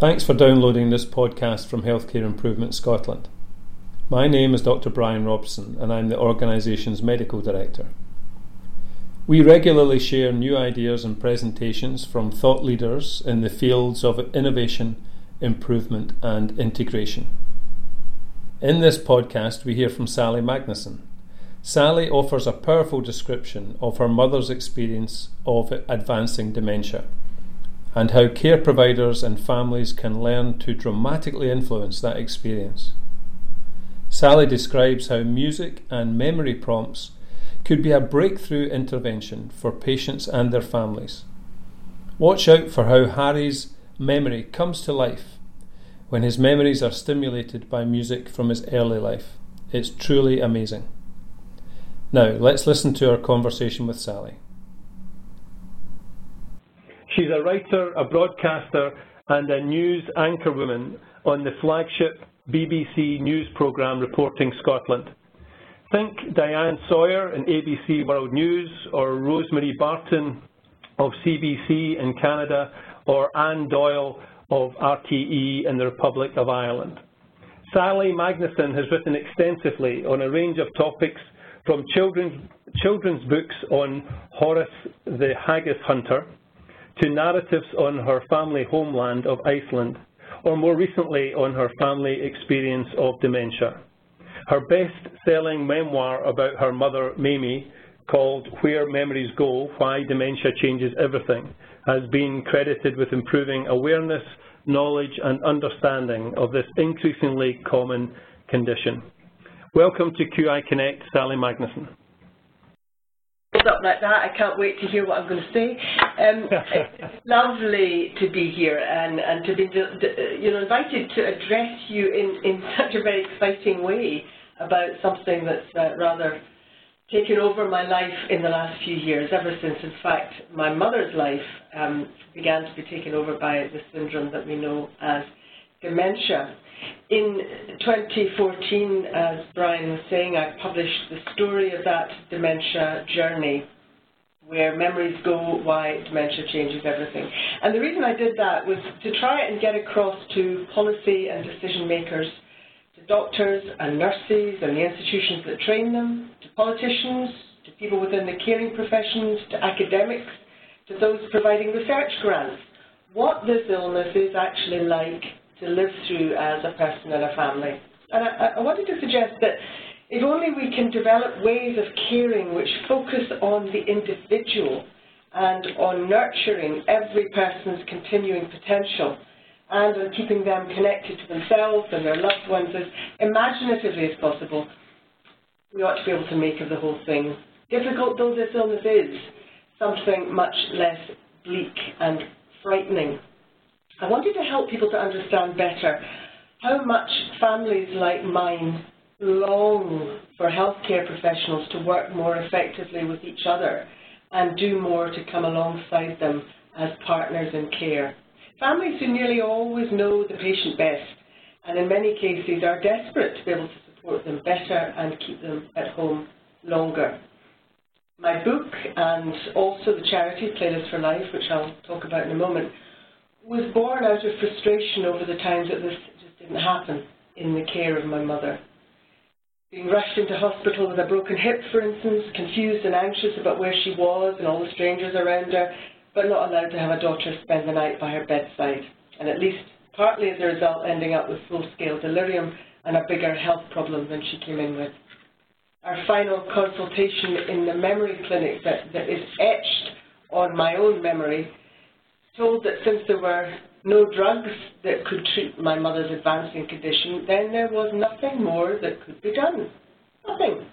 Thanks for downloading this podcast from Healthcare Improvement Scotland. My name is Dr. Brian Robson and I'm the organisation's Medical Director. We regularly share new ideas and presentations from thought leaders in the fields of innovation, improvement, and integration. In this podcast, we hear from Sally Magnusson. Sally offers a powerful description of her mother's experience of advancing dementia and how care providers and families can learn to dramatically influence that experience. Sally describes how music and memory prompts could be a breakthrough intervention for patients and their families. Watch out for how Harry's memory comes to life when his memories are stimulated by music from his early life. It's truly amazing. Now, let's listen to our conversation with Sally. She's a writer, a broadcaster, and a news anchorwoman on the flagship BBC news programme Reporting Scotland. Think Diane Sawyer in ABC World News, or Rosemary Barton of CBC in Canada, or Anne Doyle of RTE in the Republic of Ireland. Sally Magnusson has written extensively on a range of topics from children's, children's books on Horace the Haggis Hunter, to narratives on her family homeland of Iceland, or more recently on her family experience of dementia. Her best-selling memoir about her mother, Mamie, called Where Memories Go, Why Dementia Changes Everything, has been credited with improving awareness, knowledge and understanding of this increasingly common condition. Welcome to QI Connect, Sally Magnusson up like that. I can't wait to hear what I'm going to say. Um, it's lovely to be here and, and to be you know, invited to address you in, in such a very exciting way about something that's uh, rather taken over my life in the last few years, ever since, in fact, my mother's life um, began to be taken over by the syndrome that we know as dementia. In 2014, as Brian was saying, I published the story of that dementia journey, where memories go, why dementia changes everything. And the reason I did that was to try and get across to policy and decision makers, to doctors and nurses and the institutions that train them, to politicians, to people within the caring professions, to academics, to those providing research grants, what this illness is actually like to live through as a person and a family. And I, I wanted to suggest that if only we can develop ways of caring which focus on the individual and on nurturing every person's continuing potential and on keeping them connected to themselves and their loved ones as imaginatively as possible, we ought to be able to make of the whole thing, difficult though this illness is, something much less bleak and frightening I wanted to help people to understand better how much families like mine long for healthcare professionals to work more effectively with each other and do more to come alongside them as partners in care. Families who nearly always know the patient best and in many cases are desperate to be able to support them better and keep them at home longer. My book and also the charity Playlist for Life, which I'll talk about in a moment, was born out of frustration over the times that this just didn't happen in the care of my mother. Being rushed into hospital with a broken hip, for instance, confused and anxious about where she was and all the strangers around her, but not allowed to have a daughter spend the night by her bedside, and at least partly as a result ending up with full-scale delirium and a bigger health problem than she came in with. Our final consultation in the memory clinic that, that is etched on my own memory told that since there were no drugs that could treat my mother's advancing condition, then there was nothing more that could be done. Nothing.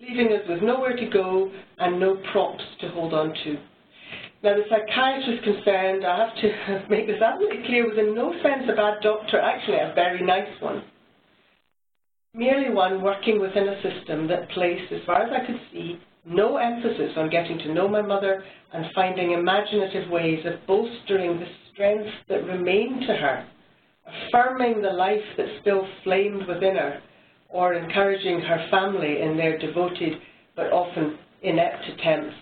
Leaving us with nowhere to go and no props to hold on to. Now, the psychiatrist concerned, I have to make this absolutely clear, was in no sense a bad doctor, actually a very nice one. Merely one working within a system that placed, as far as I could see, no emphasis on getting to know my mother and finding imaginative ways of bolstering the strength that remained to her, affirming the life that still flamed within her, or encouraging her family in their devoted but often inept attempts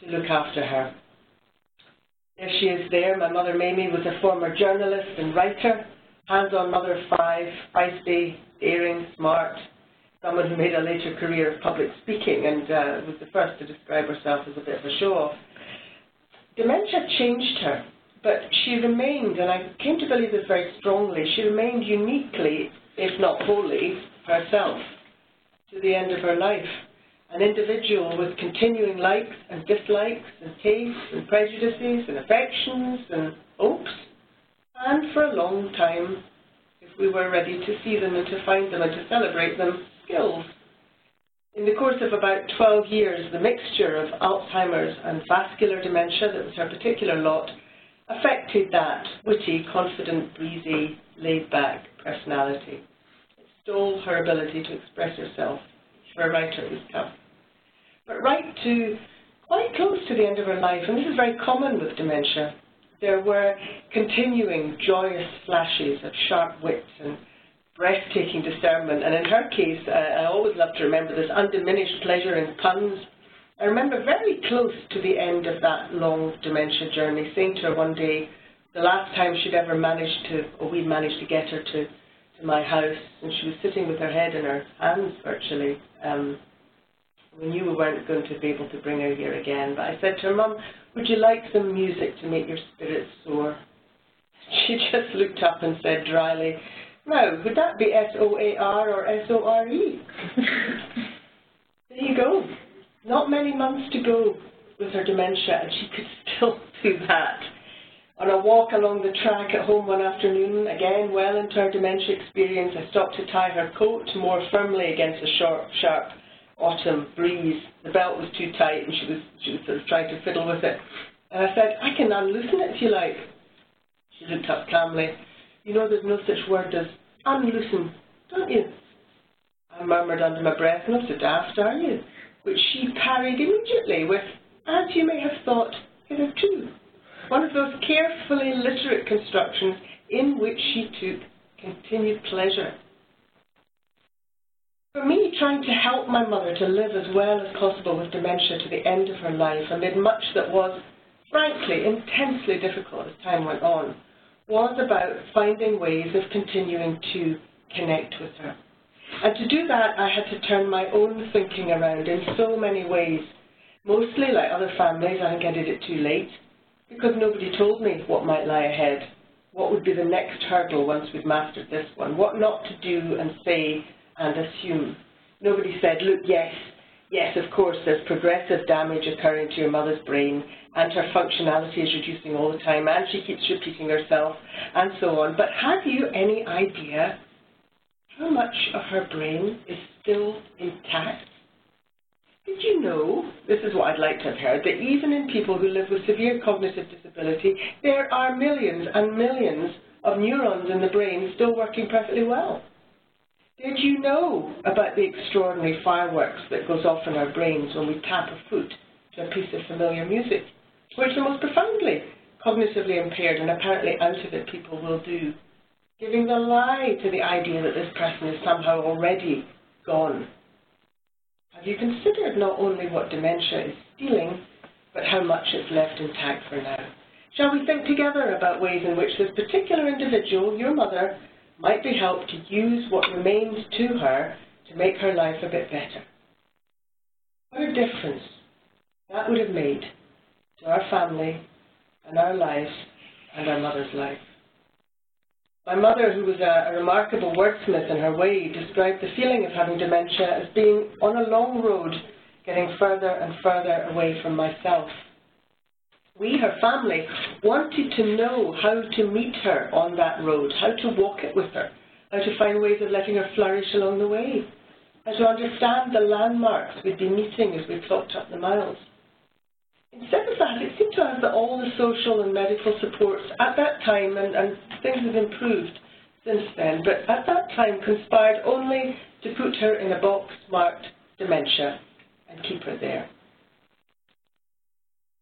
to look after her. There she is there. My mother Mamie was a former journalist and writer, hands-on mother of five, feisty, daring, smart, someone who made a later career of public speaking and uh, was the first to describe herself as a bit of a show-off. Dementia changed her, but she remained, and I came to believe this very strongly, she remained uniquely, if not wholly, herself to the end of her life. An individual with continuing likes and dislikes and tastes and prejudices and affections and hopes, and for a long time, if we were ready to see them and to find them and to celebrate them, skills. In the course of about 12 years, the mixture of Alzheimer's and vascular dementia, that was her particular lot, affected that witty, confident, breezy, laid-back personality. It stole her ability to express herself. For a writer, it was tough. But right to quite close to the end of her life, and this is very common with dementia, there were continuing joyous flashes of sharp wit and breathtaking discernment. And in her case, uh, I always love to remember this undiminished pleasure in puns. I remember very close to the end of that long dementia journey, saying to her one day, the last time she'd ever managed to, or we'd managed to get her to, to my house, and she was sitting with her head in her hands virtually. Um, we knew we weren't going to be able to bring her here again, but I said to her, Mum, would you like some music to make your spirits soar? She just looked up and said dryly, now, would that be S-O-A-R or S-O-R-E? there you go. Not many months to go with her dementia, and she could still do that. On a walk along the track at home one afternoon, again well into her dementia experience, I stopped to tie her coat more firmly against the sharp, sharp autumn breeze. The belt was too tight, and she was she was sort of trying to fiddle with it. And I said, I can unloosen it if you like. She looked up calmly. You know there's no such word as unloosen, don't you? I murmured under my breath, not so daft, are you? Which she parried immediately with, as you may have thought, hitherto. One of those carefully literate constructions in which she took continued pleasure. For me, trying to help my mother to live as well as possible with dementia to the end of her life amid much that was, frankly, intensely difficult as time went on, was about finding ways of continuing to connect with her. And to do that, I had to turn my own thinking around in so many ways. Mostly, like other families, I think I did it too late, because nobody told me what might lie ahead, what would be the next hurdle once we'd mastered this one, what not to do and say and assume. Nobody said, look, yes, yes, of course, there's progressive damage occurring to your mother's brain, and her functionality is reducing all the time, and she keeps repeating herself, and so on. But have you any idea how much of her brain is still intact? Did you know, this is what I'd like to have heard, that even in people who live with severe cognitive disability, there are millions and millions of neurons in the brain still working perfectly well? Did you know about the extraordinary fireworks that goes off in our brains when we tap a foot to a piece of familiar music? which the most profoundly cognitively impaired and apparently out of it people will do, giving the lie to the idea that this person is somehow already gone. Have you considered not only what dementia is stealing, but how much it's left intact for now? Shall we think together about ways in which this particular individual, your mother, might be helped to use what remains to her to make her life a bit better? What a difference that would have made to our family and our lives and our mother's life. My mother, who was a, a, remarkable wordsmith in her way, described the feeling of having dementia as being on a long road, getting further and further away from myself. We, her family, wanted to know how to meet her on that road, how to walk it with her, how to find ways of letting her flourish along the way, how to understand the landmarks we'd be meeting as we clocked up the miles. Instead of that, it seemed to us that all the social and medical supports at that time, and, and things have improved since then, but at that time conspired only to put her in a box marked dementia and keep her there.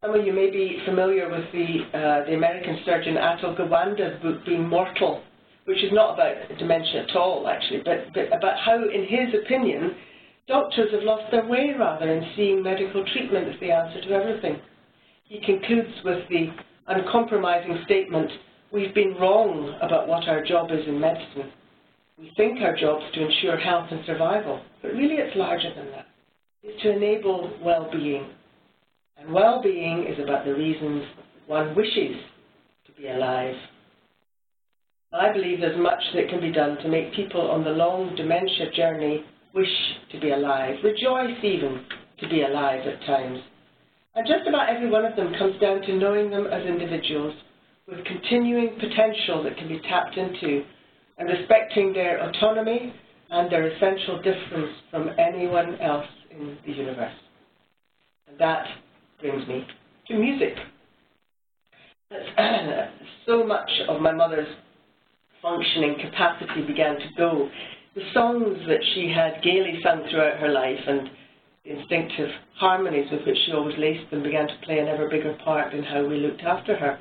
Some of you may be familiar with the, uh, the American surgeon Atul Gawande's book, Being Mortal, which is not about dementia at all, actually, but, but about how, in his opinion, Doctors have lost their way, rather, in seeing medical treatment as the answer to everything. He concludes with the uncompromising statement, we've been wrong about what our job is in medicine. We think our job is to ensure health and survival, but really it's larger than that. It's to enable well-being. And well-being is about the reasons one wishes to be alive. I believe there's much that can be done to make people on the long dementia journey wish to be alive, rejoice even to be alive at times. And just about every one of them comes down to knowing them as individuals with continuing potential that can be tapped into and respecting their autonomy and their essential difference from anyone else in the universe. And that brings me to music. so much of my mother's functioning capacity began to go. The songs that she had gaily sung throughout her life and the instinctive harmonies with which she always laced them began to play an ever bigger part in how we looked after her.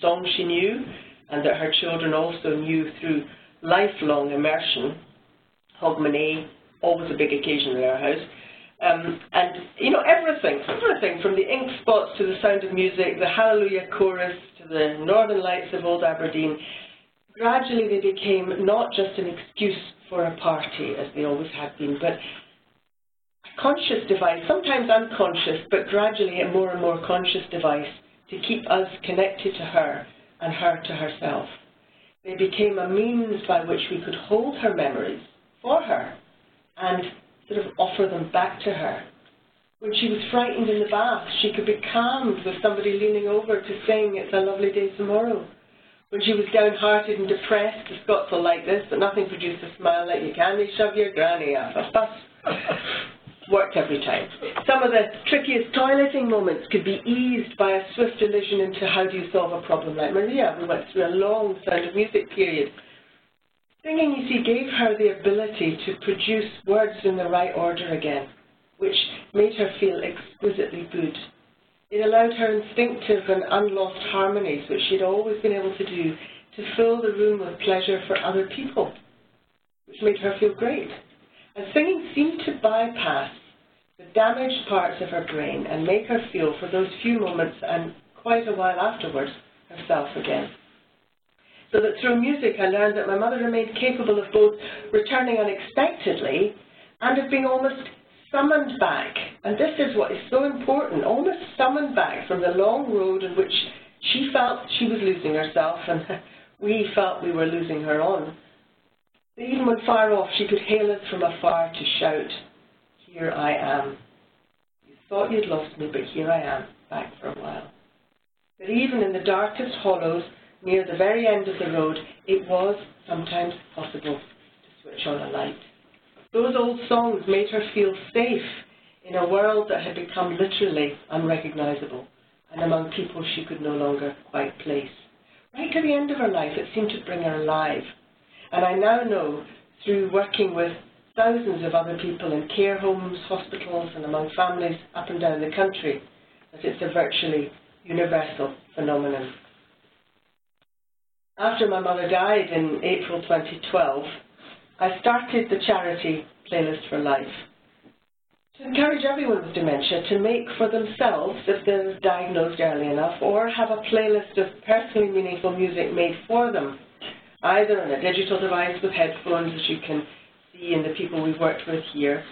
Songs she knew and that her children also knew through lifelong immersion. Hogmanay, always a big occasion in our house. Um, and, you know, everything, everything from the ink spots to the sound of music, the Hallelujah chorus to the Northern Lights of Old Aberdeen, gradually they became not just an excuse for a party, as they always had been, but a conscious device, sometimes unconscious, but gradually a more and more conscious device to keep us connected to her and her to herself. They became a means by which we could hold her memories for her and sort of offer them back to her. When she was frightened in the bath, she could be calmed with somebody leaning over to sing It's a Lovely Day Tomorrow. When she was downhearted and depressed, the Scots are like this, but nothing produced a smile like you can. They shove your granny up a bus. Worked every time. Some of the trickiest toileting moments could be eased by a swift allusion into how do you solve a problem like Maria. We went through a long sound of music period. Singing, you see, gave her the ability to produce words in the right order again, which made her feel exquisitely good it allowed her instinctive and unlost harmonies, which she'd always been able to do, to fill the room with pleasure for other people, which made her feel great. And singing seemed to bypass the damaged parts of her brain and make her feel, for those few moments and quite a while afterwards, herself again. So that through music I learned that my mother remained capable of both returning unexpectedly and of being almost summoned back, and this is what is so important, almost summoned back from the long road in which she felt she was losing herself and we felt we were losing her on. Even when far off, she could hail us from afar to shout, Here I am. You thought you'd lost me, but here I am, back for a while. But even in the darkest hollows, near the very end of the road, it was sometimes possible to switch on a light. Those old songs made her feel safe in a world that had become literally unrecognizable and among people she could no longer quite place. Right to the end of her life, it seemed to bring her alive. And I now know, through working with thousands of other people in care homes, hospitals, and among families up and down the country, that it's a virtually universal phenomenon. After my mother died in April 2012, I started the charity Playlist for Life. To encourage everyone with dementia to make for themselves, if they're diagnosed early enough, or have a playlist of personally meaningful music made for them, either on a digital device with headphones, as you can see in the people we've worked with here,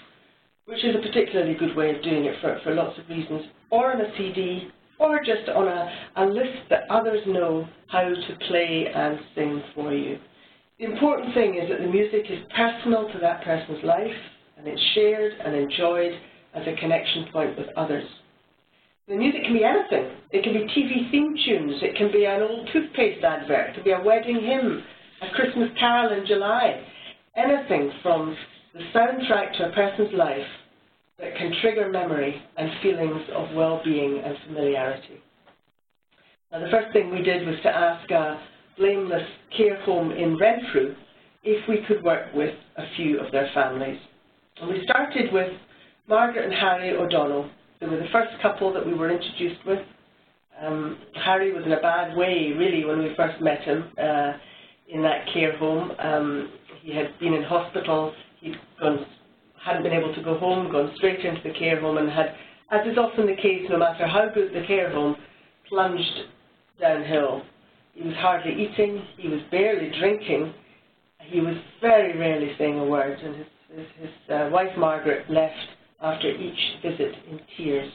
which is a particularly good way of doing it for, for lots of reasons, or on a CD, or just on a, a list that others know how to play and sing for you. The important thing is that the music is personal to that person's life and it's shared and enjoyed as a connection point with others. The music can be anything. It can be TV theme tunes. It can be an old toothpaste advert. It can be a wedding hymn, a Christmas carol in July. Anything from the soundtrack to a person's life that can trigger memory and feelings of well-being and familiarity. Now, the first thing we did was to ask a blameless care home in Renfrew if we could work with a few of their families. And we started with Margaret and Harry O'Donnell. They were the first couple that we were introduced with. Um, Harry was in a bad way, really, when we first met him uh, in that care home. Um, he had been in hospital, he'd gone, hadn't been able to go home, gone straight into the care home and had, as is often the case, no matter how good the care home, plunged downhill. He was hardly eating, he was barely drinking, he was very rarely saying a word, and his, his, his uh, wife Margaret left after each visit in tears.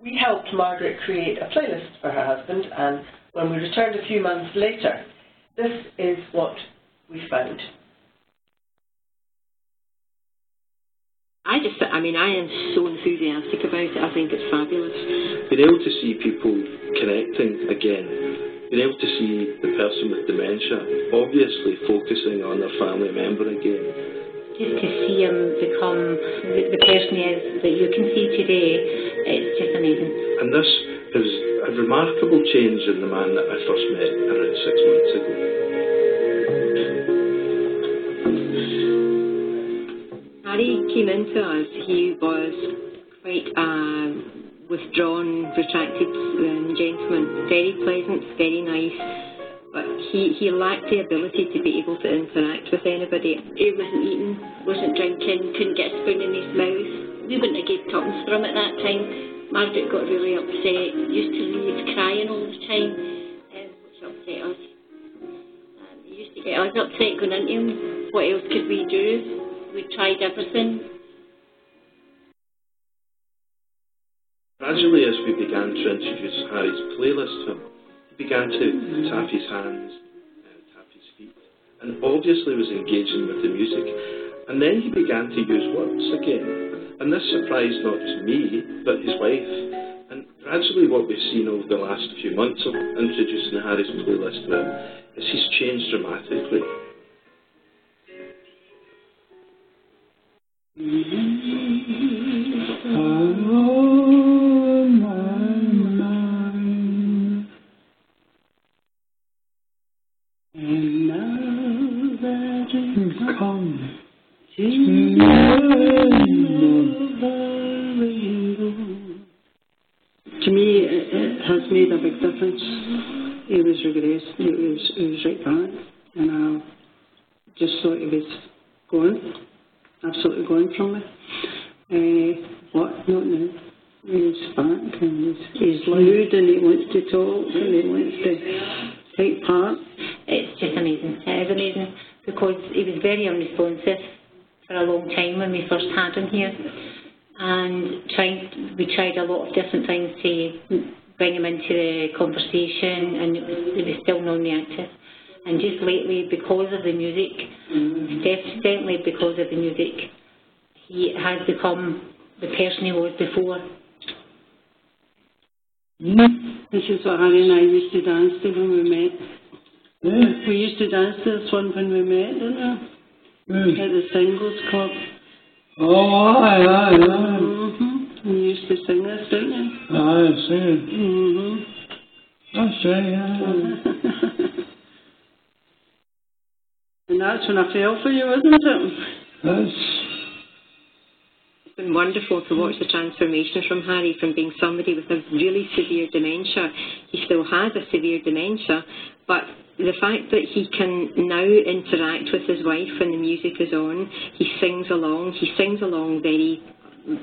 We helped Margaret create a playlist for her husband, and when we returned a few months later, this is what we found. I just, I mean, I am so enthusiastic about it. I think it's fabulous. Being able to see people connecting again, being able to see the person with dementia obviously focusing on their family member again. Just to see him become the, the person he is that you can see today, it's just amazing. And this is a remarkable change in the man that I first met around six months ago. Harry came into us, he was quite a withdrawn, retracted um, gentleman, very pleasant, very nice, but he, he lacked the ability to be able to interact with anybody. He wasn't eating, wasn't drinking, couldn't get a spoon in his mouth. We wouldn't have gave tuppence for him at that time. Margaret got really upset, used to leave crying all the time, um, which upset us. Um, he used to get us upset going into him. What else could we do? We tried everything. Gradually, as we began to introduce Harry's playlist to him, he began to tap his hands, uh, tap his feet, and obviously was engaging with the music. And then he began to use words again. And this surprised not just me, but his wife. And gradually, what we've seen over the last few months of introducing Harry's playlist to him is he's changed dramatically. To And tried, we tried a lot of different things to bring him into the conversation, and he was still non-reactive. And just lately, because of the music, definitely because of the music, he has become the person he was before. Mm-hmm. This is what Harry and I used to dance to when we met. Yeah. We used to dance to this one when we met, didn't we? Yeah. At the singles club. Oh, I, I, aye. Mm-hmm. You used to sing this, didn't you? I see it. Mm-hmm. I see, aye. and that's when I fell for you, isn't it? That's, It's been wonderful to watch the transformation from Harry from being somebody with a really severe dementia. He still has a severe dementia, but the fact that he can now interact with his wife when the music is on, he sings along, he sings along very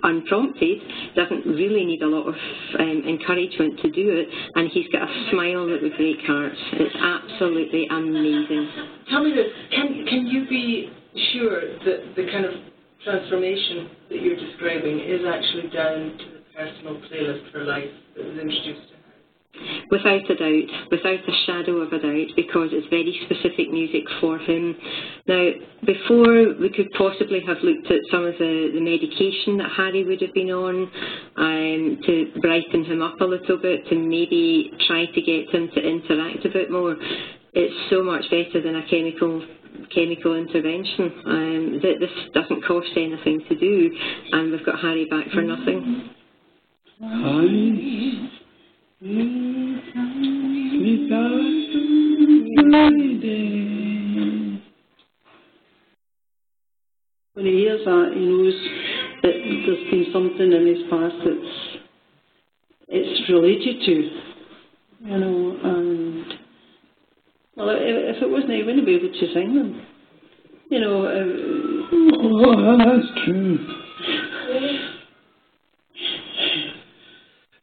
unprompted, doesn't really need a lot of um, encouragement to do it, and he's got a smile that would break hearts. It's absolutely amazing. Tell me this, can, can you be sure that the kind of transformation that you're describing is actually down to the personal playlist for life that was introduced? Without a doubt, without a shadow of a doubt, because it's very specific music for him. Now, before we could possibly have looked at some of the, the medication that Harry would have been on um, to brighten him up a little bit, to maybe try to get him to interact a bit more. It's so much better than a chemical chemical intervention. Um, that this doesn't cost anything to do, and we've got Harry back for nothing. When he hears that, he knows that there's been something in his past that's it's related to, you know, and well, if it wasn't, he wouldn't be able to sing them. You know, uh, Oh, that's true.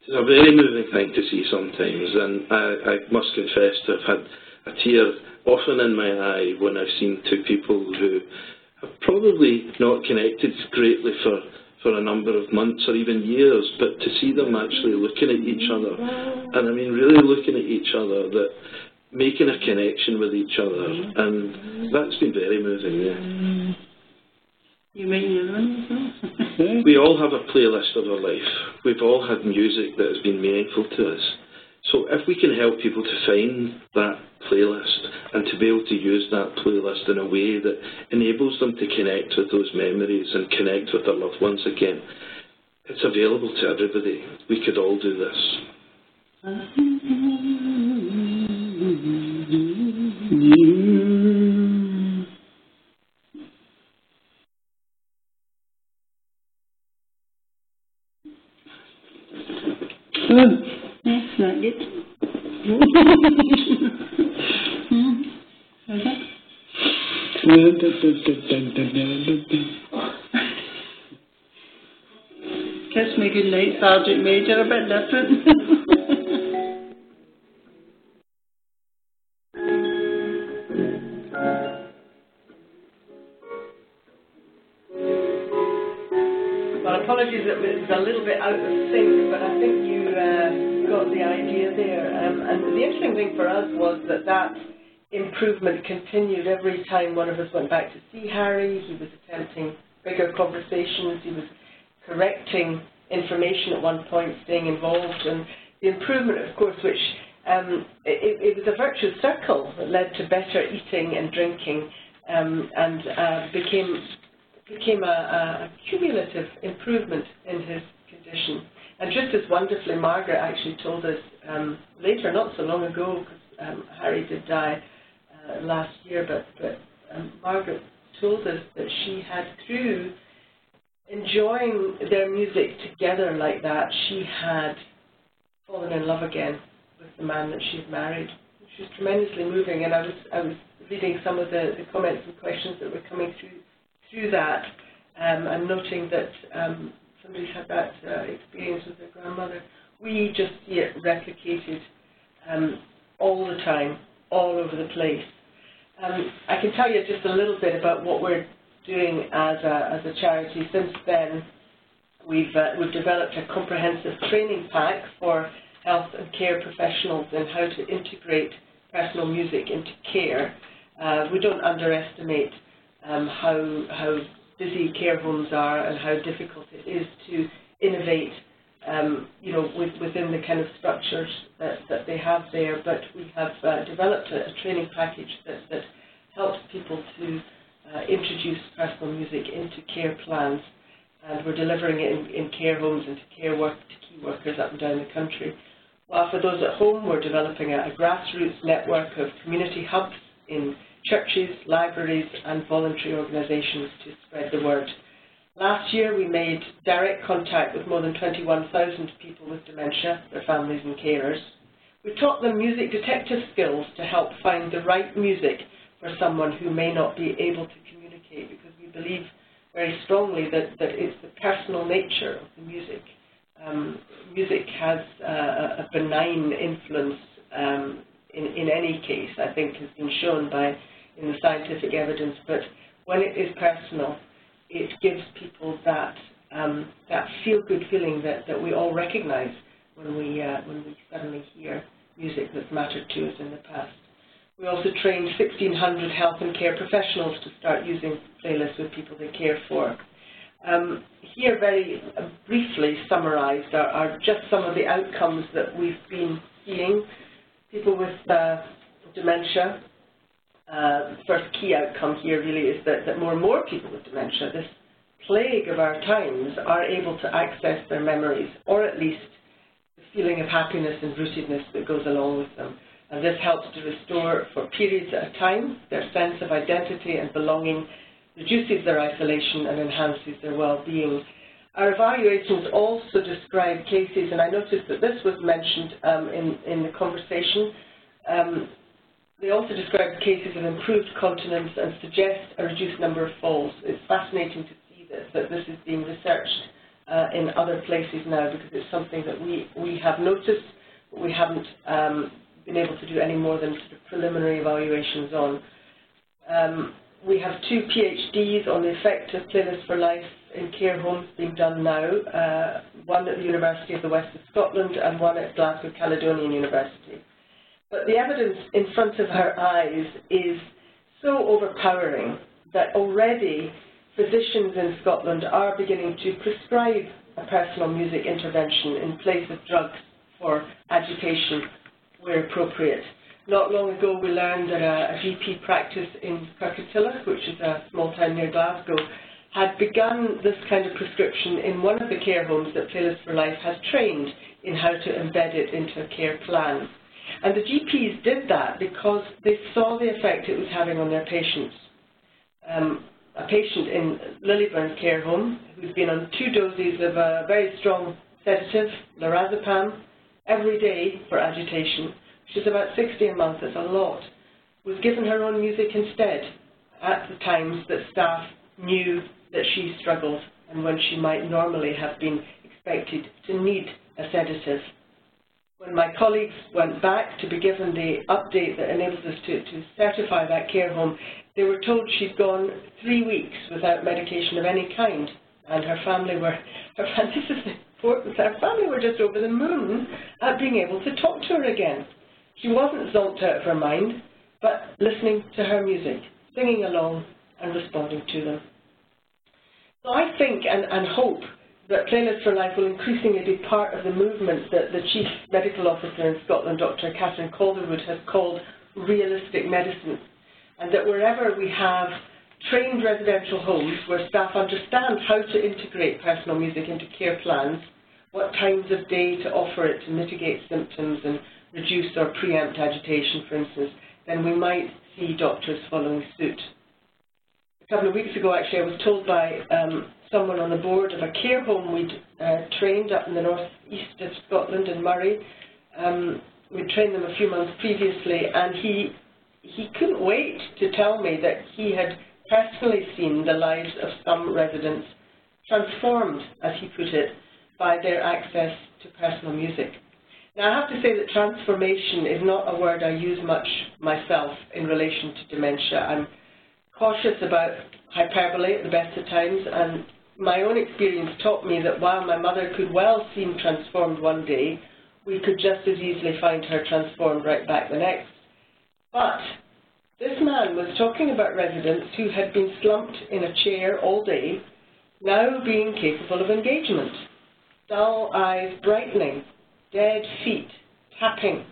It's a very moving thing to see sometimes, and I, I must confess to have had a tear often in my eye when I've seen two people who have probably not connected greatly for, for a number of months or even years, but to see them actually looking at each other, and I mean really looking at each other, that making a connection with each other, and that's been very moving. Yeah. You mean your own as? We all have a playlist of our life. We've all had music that has been meaningful to us. So if we can help people to find that playlist and to be able to use that playlist in a way that enables them to connect with those memories and connect with their loved ones again, it's available to everybody. We could all do this. Mm. Night, Sergeant Major, a bit different. Well, apologies, it was a little bit out of sync, but I think you uh, got the idea there. Um, and the interesting thing for us was that that improvement continued every time one of us went back to see Harry. He was attempting bigger conversations. He was correcting information at one point, staying involved, and the improvement, of course, which um, it, it was a virtuous circle that led to better eating and drinking, um, and uh, became became a, a cumulative improvement in his condition. And just as wonderfully, Margaret actually told us um, later, not so long ago, because um, Harry did die uh, last year, but, but um, Margaret told us that she had, through enjoying their music together like that, she had fallen in love again with the man that she had married, which was tremendously moving. And I was, I was reading some of the, the comments and questions that were coming through through that um, and noting that um, somebody's had that uh, experience with their grandmother. We just see it replicated um, all the time, all over the place. Um, I can tell you just a little bit about what we're doing as a, as a charity. Since then, we've, uh, we've developed a comprehensive training pack for health and care professionals in how to integrate personal music into care. Uh, we don't underestimate um, how, how busy care homes are and how difficult it is to innovate um, you know, with, within the kind of structures that, that they have there. But we have uh, developed a, a, training package that, that helps people to uh, introduce personal music into care plans. And we're delivering it in, in care homes and to care work, to key workers up and down the country. While for those at home, we're developing a, a grassroots network of community hubs in churches, libraries and voluntary organisations to spread the word. Last year we made direct contact with more than 21,000 people with dementia, their families and carers. We taught them music detective skills to help find the right music for someone who may not be able to communicate because we believe very strongly that, that it's the personal nature of the music. Um, music has uh, a benign influence um, in, in any case, I think has been shown by in the scientific evidence, but when it is personal, it gives people that um, that feel-good feeling that, that we all recognize when we uh, when we suddenly hear music that's mattered to us in the past. We also trained 1,600 health and care professionals to start using playlists with people they care for. Um, here, very uh, briefly summarized, are, are, just some of the outcomes that we've been seeing. People with uh, dementia, uh, first key outcome here really is that, that more and more people with dementia, this plague of our times, are able to access their memories, or at least the feeling of happiness and rootedness that goes along with them. And this helps to restore, for periods at a time, their sense of identity and belonging, reduces their isolation and enhances their well-being. Our evaluations also describe cases, and I noticed that this was mentioned um, in, in the conversation, um, they also describe cases of improved continence and suggest a reduced number of falls. It's fascinating to see this, that this is being researched uh, in other places now because it's something that we, we have noticed, but we haven't um, been able to do any more than sort of preliminary evaluations on. Um, we have two PhDs on the effect of Playlists for Life in care homes being done now, uh, one at the University of the West of Scotland and one at Glasgow Caledonian University. But the evidence in front of our eyes is so overpowering that already physicians in Scotland are beginning to prescribe a personal music intervention in place of drugs for agitation where appropriate. Not long ago we learned that a, a GP practice in Kirkintilloch, which is a small town near Glasgow, had begun this kind of prescription in one of the care homes that Playlists for Life has trained in how to embed it into a care plan. And the GPs did that because they saw the effect it was having on their patients. Um, a patient in Lillyburn care home who's been on two doses of a very strong sedative, lorazepam, every day for agitation, which is about 60 a month, that's a lot, was given her own music instead at the times that staff knew that she struggled and when she might normally have been expected to need a sedative. When my colleagues went back to be given the update that enables us to, to certify that care home, they were told she'd gone three weeks without medication of any kind, and her family were, her family, is important, her family were just over the moon at being able to talk to her again. She wasn't zonked out of her mind, but listening to her music, singing along and responding to them. So I think and, and hope that Playlists for Life will increasingly be part of the movement that the Chief Medical Officer in Scotland, Dr Catherine Calderwood, has called realistic medicine, and that wherever we have trained residential homes where staff understand how to integrate personal music into care plans, what times of day to offer it to mitigate symptoms and reduce or preempt agitation, for instance, then we might see doctors following suit A couple of weeks ago, actually, I was told by um, someone on the board of a care home we'd uh, trained up in the northeast of Scotland in Moray. Um, we'd trained them a few months previously, and he he couldn't wait to tell me that he had personally seen the lives of some residents transformed, as he put it, by their access to personal music. Now, I have to say that transformation is not a word I use much myself in relation to dementia. I'm cautious about hyperbole at the best of times, and my own experience taught me that while my mother could well seem transformed one day, we could just as easily find her transformed right back the next. But this man was talking about residents who had been slumped in a chair all day, now being capable of engagement. Dull eyes brightening, dead feet tapping.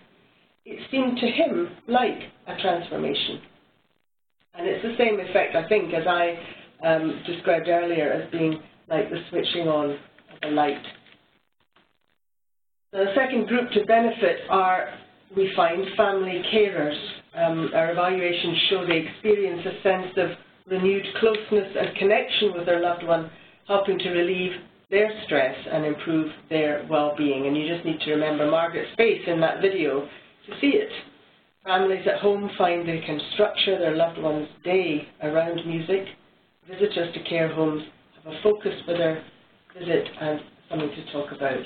It seemed to him like a transformation. And it's the same effect, I think, as I um, described earlier as being like the switching on of a light. The second group to benefit are, we find, family carers. Um, our evaluations show they experience a sense of renewed closeness and connection with their loved one, helping to relieve their stress and improve their well-being. And you just need to remember Margaret's face in that video to see it. Families at home find they can structure their loved one's day around music. Visitors to care homes have a focus for their visit and something to talk about.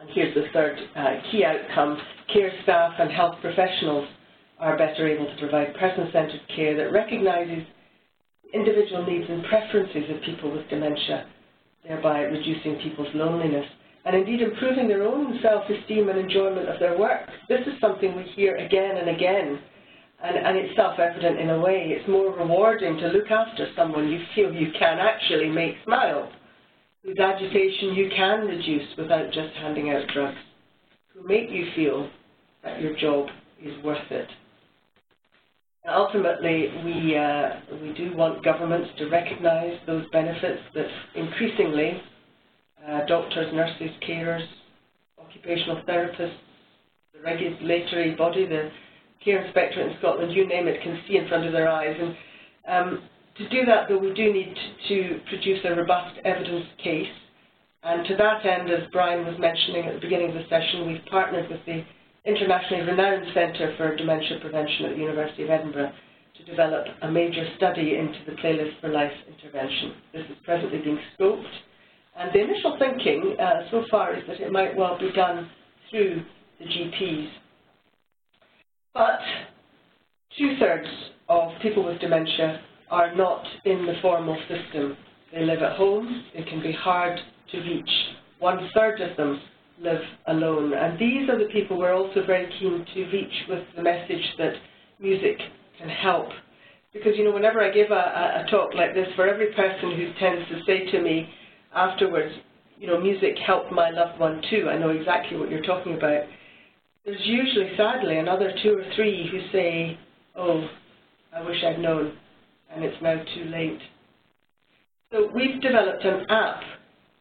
And here's the third uh, key outcome. Care staff and health professionals are better able to provide person-centred care that recognises individual needs and preferences of people with dementia, thereby reducing people's loneliness and indeed improving their own self-esteem and enjoyment of their work. This is something we hear again and again, and, and it's self-evident in a way. It's more rewarding to look after someone you feel you can actually make smile, whose agitation you can reduce without just handing out drugs, who make you feel that your job is worth it. Ultimately, we, uh, we do want governments to recognise those benefits that increasingly uh, doctors, nurses, carers, occupational therapists, the regulatory body, the care inspector in Scotland, you name it, can see in front of their eyes. And um, to do that, though, we do need to produce a robust evidence case. And to that end, as Brian was mentioning at the beginning of the session, we've partnered with the internationally renowned Centre for Dementia Prevention at the University of Edinburgh to develop a major study into the Playlist for Life intervention. This is presently being scoped And the initial thinking uh, so far is that it might well be done through the GPs. But two-thirds of people with dementia are not in the formal system. They live at home, it can be hard to reach. One-third of them live alone. And these are the people we're also very keen to reach with the message that music can help. Because, you know, whenever I give a, a talk like this, for every person who tends to say to me afterwards, you know, music helped my loved one too, I know exactly what you're talking about, there's usually, sadly, another two or three who say, oh, I wish I'd known, and it's now too late. So we've developed an app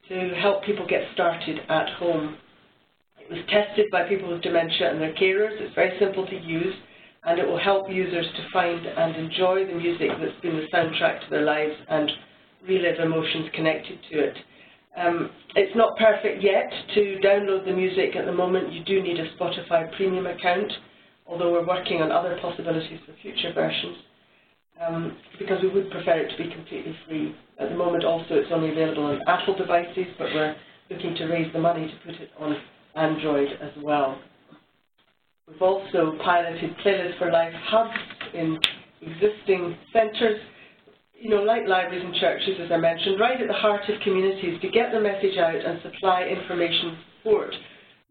to help people get started at home. It was tested by people with dementia and their carers. It's very simple to use, and it will help users to find and enjoy the music that's been the soundtrack to their lives and relive emotions connected to it. Um, it's not perfect yet. To download the music at the moment, you do need a Spotify premium account, although we're working on other possibilities for future versions, um, because we would prefer it to be completely free. At the moment, also, it's only available on Apple devices, but we're looking to raise the money to put it on Android as well. We've also piloted Playlist for Life hubs in existing centres you know, like libraries and churches, as I mentioned, right at the heart of communities to get the message out and supply information support.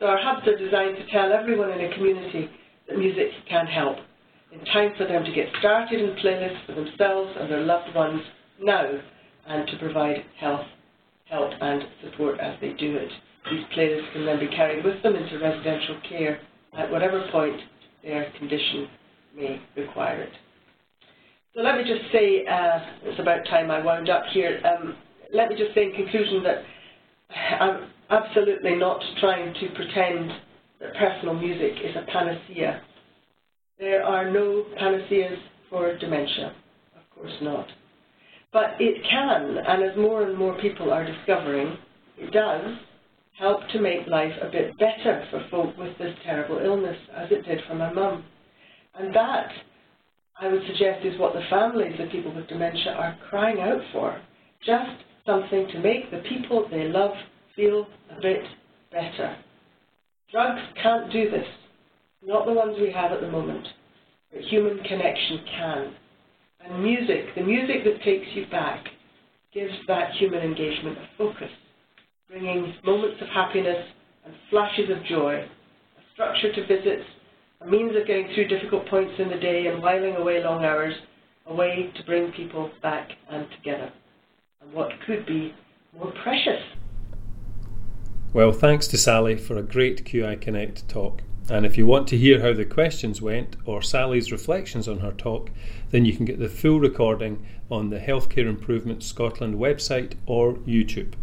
So our hubs are designed to tell everyone in a community that music can help, in time for them to get started in playlists for themselves and their loved ones now, and to provide health, help and support as they do it. These playlists can then be carried with them into residential care at whatever point their condition may require it. So let me just say, uh, it's about time I wound up here. Um, let me just say in conclusion that I'm absolutely not trying to pretend that personal music is a panacea. There are no panaceas for dementia, of course not. But it can, and as more and more people are discovering, it does help to make life a bit better for folk with this terrible illness, as it did for my mum. And that I would suggest is what the families of people with dementia are crying out for. Just something to make the people they love feel a bit better. Drugs can't do this, not the ones we have at the moment, but human connection can. And music, the music that takes you back, gives that human engagement a focus, bringing moments of happiness and flashes of joy, a structure to visits a means of getting through difficult points in the day and whiling away long hours, a way to bring people back and together. And what could be more precious? Well, thanks to Sally for a great QI Connect talk. And if you want to hear how the questions went or Sally's reflections on her talk, then you can get the full recording on the Healthcare Improvement Scotland website or YouTube.